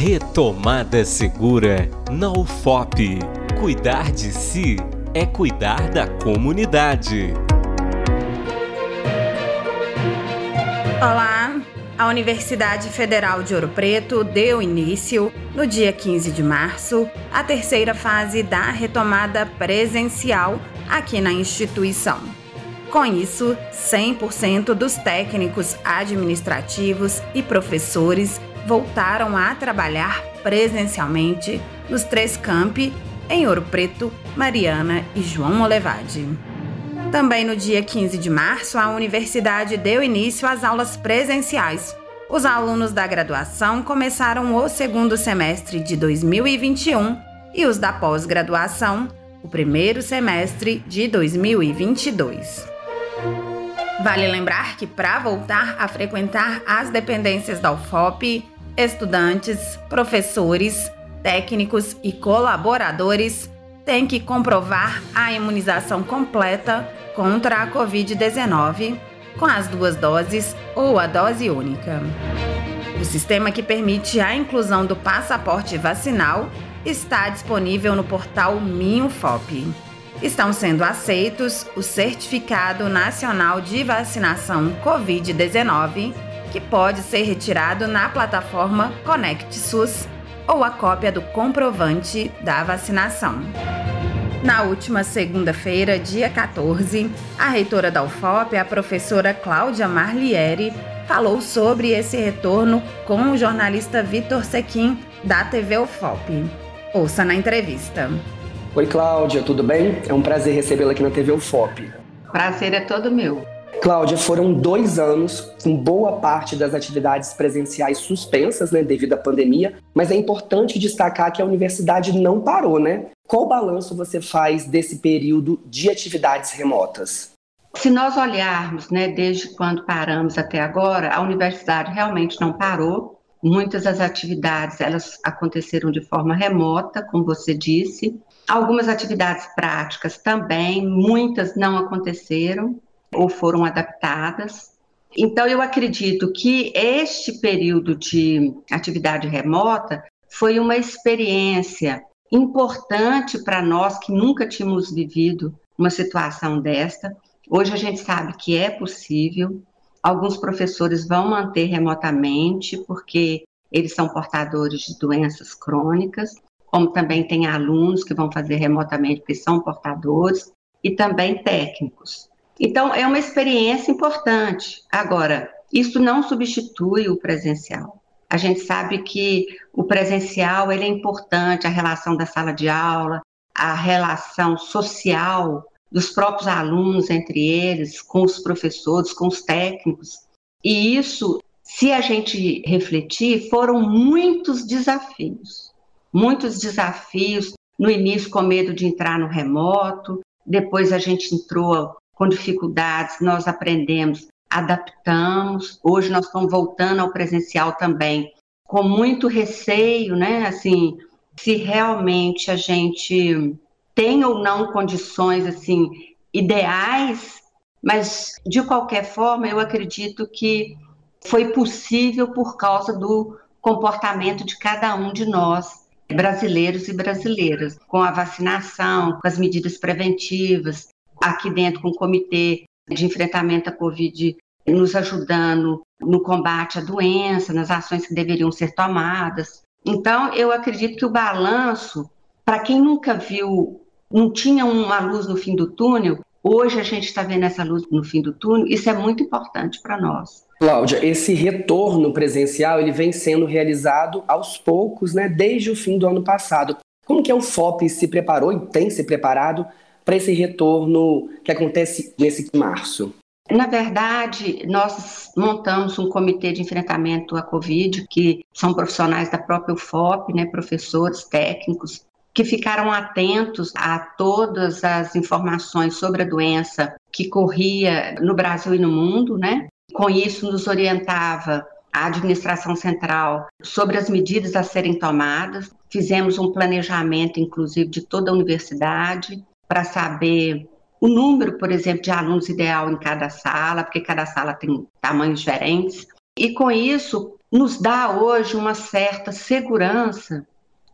Retomada Segura na UFOP. Cuidar de si é cuidar da comunidade. Olá! A Universidade Federal de Ouro Preto deu início, no dia 15 de março, à terceira fase da retomada presencial aqui na instituição. Com isso, 100% dos técnicos administrativos e professores voltaram a trabalhar presencialmente nos três campi em Ouro Preto, Mariana e João Olevade. Também no dia 15 de março, a universidade deu início às aulas presenciais. Os alunos da graduação começaram o segundo semestre de 2021 e os da pós-graduação, o primeiro semestre de 2022. Vale lembrar que para voltar a frequentar as dependências da UFOP, estudantes, professores, técnicos e colaboradores têm que comprovar a imunização completa contra a Covid-19 com as duas doses ou a dose única. O sistema que permite a inclusão do passaporte vacinal está disponível no portal MinUFOP. Estão sendo aceitos o Certificado Nacional de Vacinação Covid-19 que pode ser retirado na plataforma Conect SUS ou a cópia do comprovante da vacinação. Na última segunda-feira, dia 14, a reitora da UFOP, a professora Cláudia Marlieri, falou sobre esse retorno com o jornalista Vitor Sequim, da TV UFOP. Ouça na entrevista. Oi, Cláudia, tudo bem? É um prazer recebê-la aqui na TV UFOP. Prazer é todo meu. Cláudia, foram dois anos com boa parte das atividades presenciais suspensas, né, devido à pandemia, mas é importante destacar que a universidade não parou, né? Qual balanço você faz desse período de atividades remotas? Se nós olharmos, né, desde quando paramos até agora, a universidade realmente não parou. Muitas das atividades elas aconteceram de forma remota, como você disse. Algumas atividades práticas também, muitas não aconteceram ou foram adaptadas. Então, eu acredito que este período de atividade remota foi uma experiência importante para nós que nunca tínhamos vivido uma situação desta. Hoje a gente sabe que é possível. Alguns professores vão manter remotamente, porque eles são portadores de doenças crônicas, como também tem alunos que vão fazer remotamente, porque são portadores, e também técnicos. Então, é uma experiência importante. Agora, isso não substitui o presencial. A gente sabe que o presencial ele é importante, a relação da sala de aula, a relação social dos próprios alunos entre eles, com os professores, com os técnicos. E isso, se a gente refletir, foram muitos desafios. Muitos desafios, no início com medo de entrar no remoto, depois a gente entrou com dificuldades, nós aprendemos, adaptamos. Hoje nós estamos voltando ao presencial também, com muito receio, né? Assim, se realmente a gente tem ou não condições assim ideais, mas de qualquer forma eu acredito que foi possível por causa do comportamento de cada um de nós, brasileiros e brasileiras, com a vacinação, com as medidas preventivas, aqui dentro com o Comitê de Enfrentamento à Covid nos ajudando no combate à doença, nas ações que deveriam ser tomadas. Então, eu acredito que o balanço, para quem nunca viu, não tinha uma luz no fim do túnel, hoje a gente está vendo essa luz no fim do túnel, isso é muito importante para nós. Cláudia, esse retorno presencial ele vem sendo realizado aos poucos, né, desde o fim do ano passado. Como que a UFOP se preparou e tem se preparado para esse retorno que acontece nesse março? Na verdade, nós montamos um comitê de enfrentamento à Covid, que são profissionais da própria UFOP, né, professores, técnicos, que ficaram atentos a todas as informações sobre a doença que corria no Brasil e no mundo, né? Com isso, nos orientava a administração central sobre as medidas a serem tomadas. Fizemos um planejamento, inclusive, de toda a universidade, para saber o número, por exemplo, de alunos ideal em cada sala, porque cada sala tem tamanhos diferentes. E com isso, nos dá hoje uma certa segurança,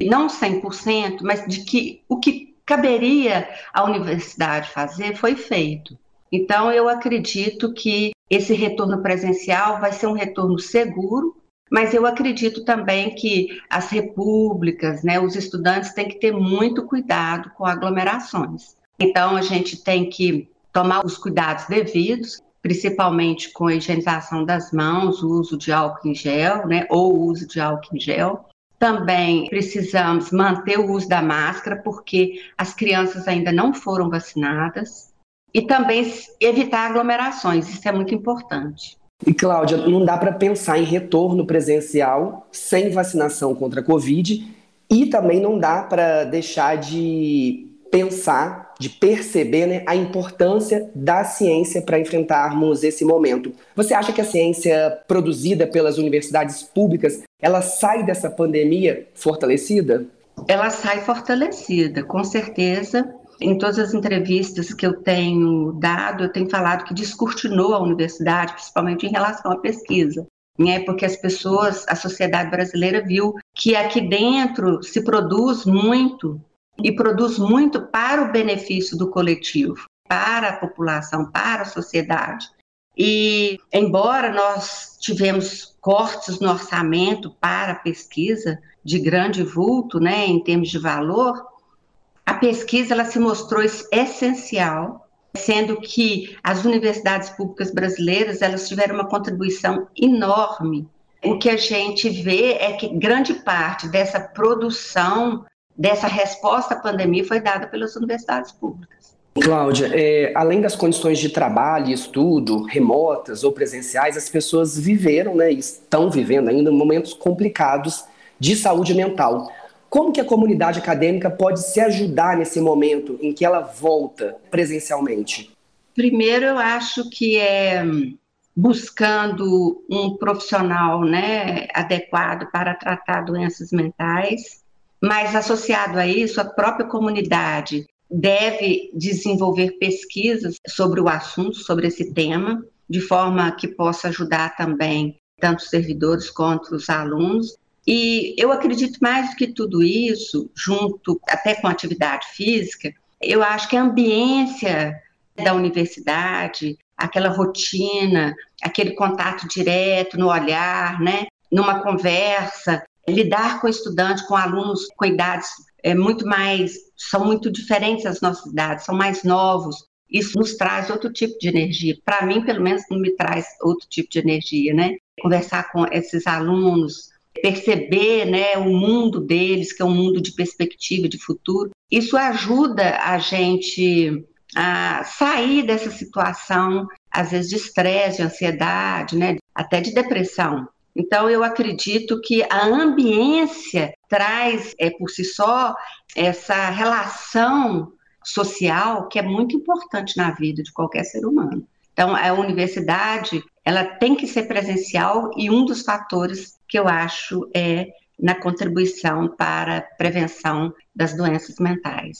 não 100%, mas de que o que caberia à universidade fazer foi feito. Então, eu acredito que esse retorno presencial vai ser um retorno seguro, mas eu acredito também que as repúblicas, né, os estudantes têm que ter muito cuidado com aglomerações. Então, a gente tem que tomar os cuidados devidos, principalmente com a higienização das mãos, o uso de álcool em gel, né, ou o uso de álcool em gel. Também precisamos manter o uso da máscara, porque as crianças ainda não foram vacinadas. E também evitar aglomerações, isso é muito importante. E Cláudia, não dá para pensar em retorno presencial sem vacinação contra a Covid e também não dá para deixar de pensar, de perceber né, a importância da ciência para enfrentarmos esse momento. Você acha que a ciência produzida pelas universidades públicas ela sai dessa pandemia fortalecida? Ela sai fortalecida, com certeza. Em todas as entrevistas que eu tenho dado, eu tenho falado que descortinou a universidade, principalmente em relação à pesquisa. Né, porque as pessoas, a sociedade brasileira viu que aqui dentro se produz muito e produz muito para o benefício do coletivo, para a população, para a sociedade. E, embora nós tivemos cortes no orçamento para a pesquisa de grande vulto, né, em termos de valor, a pesquisa ela se mostrou essencial, sendo que as universidades públicas brasileiras elas tiveram uma contribuição enorme. O que a gente vê é que grande parte dessa produção dessa resposta à pandemia foi dada pelas universidades públicas. Cláudia, é, além das condições de trabalho e estudo, remotas ou presenciais, as pessoas viveram, né, e estão vivendo ainda momentos complicados de saúde mental. Como que a comunidade acadêmica pode se ajudar nesse momento em que ela volta presencialmente? Primeiro, eu acho que é buscando um profissional né, adequado para tratar doenças mentais, mas associado a isso, a própria comunidade deve desenvolver pesquisas sobre o assunto, sobre esse tema, de forma que possa ajudar também tanto os servidores quanto os alunos. E eu acredito mais do que tudo isso, junto até com atividade física, eu acho que a ambiência da universidade, aquela rotina, aquele contato direto no olhar, né, numa conversa, lidar com estudantes, com alunos com idades é, muito mais, são muito diferentes as nossas idades, são mais novos. Isso nos traz outro tipo de energia. Para mim, pelo menos, não me traz outro tipo de energia, né? Conversar com esses alunos, perceber né, o mundo deles, que é um mundo de perspectiva, de futuro. Isso ajuda a gente a sair dessa situação, às vezes, de estresse, de ansiedade, né, até de depressão. Então, eu acredito que a ambiência traz, é, por si só, essa relação social que é muito importante na vida de qualquer ser humano. Então, a universidade, ela tem que ser presencial e um dos fatores que eu acho é na contribuição para a prevenção das doenças mentais.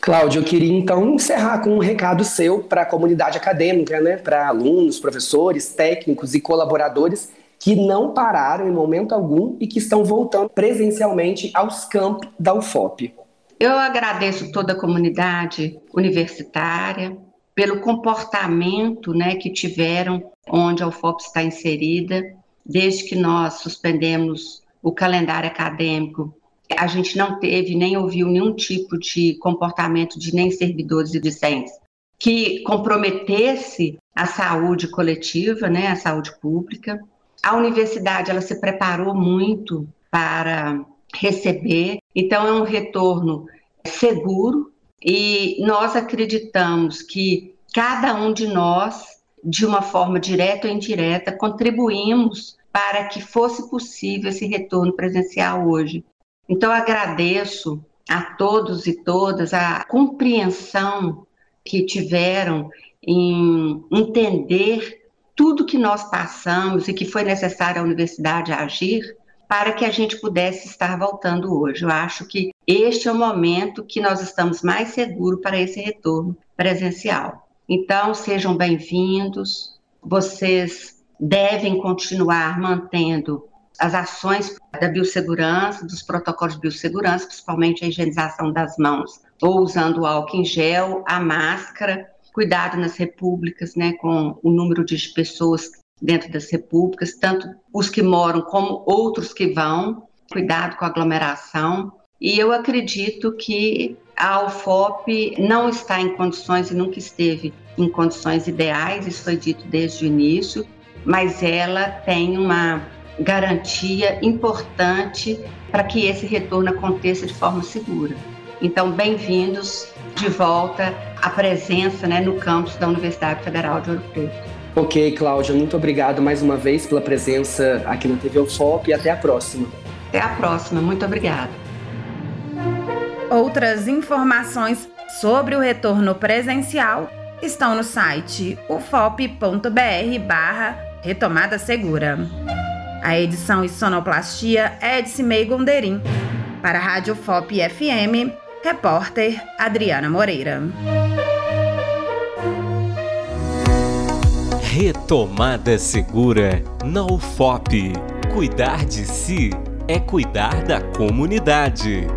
Cláudio, eu queria então encerrar com um recado seu para a comunidade acadêmica, né, para alunos, professores, técnicos e colaboradores que não pararam em momento algum e que estão voltando presencialmente aos campos da UFOP. Eu agradeço toda a comunidade universitária pelo comportamento né, que tiveram onde a UFOP está inserida, desde que nós suspendemos o calendário acadêmico. A gente não teve nem ouviu nenhum tipo de comportamento de nem servidores e discentes que comprometesse a saúde coletiva, né, a saúde pública. A universidade ela se preparou muito para receber, então é um retorno seguro e nós acreditamos que cada um de nós, de uma forma direta ou indireta, contribuímos para que fosse possível esse retorno presencial hoje. Então agradeço a todos e todas a compreensão que tiveram em entender tudo que nós passamos e que foi necessário a universidade agir para que a gente pudesse estar voltando hoje. Eu acho que este é o momento que nós estamos mais seguros para esse retorno presencial. Então, sejam bem-vindos. Vocês devem continuar mantendo as ações da biossegurança, dos protocolos de biossegurança, principalmente a higienização das mãos, ou usando o álcool em gel, a máscara, cuidado nas repúblicas, né, com o número de pessoas dentro das repúblicas, tanto os que moram como outros que vão, cuidado com a aglomeração. E eu acredito que a UFOP não está em condições e nunca esteve em condições ideais, isso foi dito desde o início, mas ela tem uma garantia importante para que esse retorno aconteça de forma segura. Então, bem-vindos de volta à presença né, no campus da Universidade Federal de Ouro Preto. Ok, Cláudia, muito obrigado mais uma vez pela presença aqui na TV UFOP e até a próxima. Até a próxima, muito obrigada. Outras informações sobre o retorno presencial estão no site ufop.br barra retomada segura. A edição e sonoplastia é de Cimei Gonderim. Para a Rádio FOP FM, repórter Adriana Moreira. Retomada segura na UFOP. Cuidar de si é cuidar da comunidade.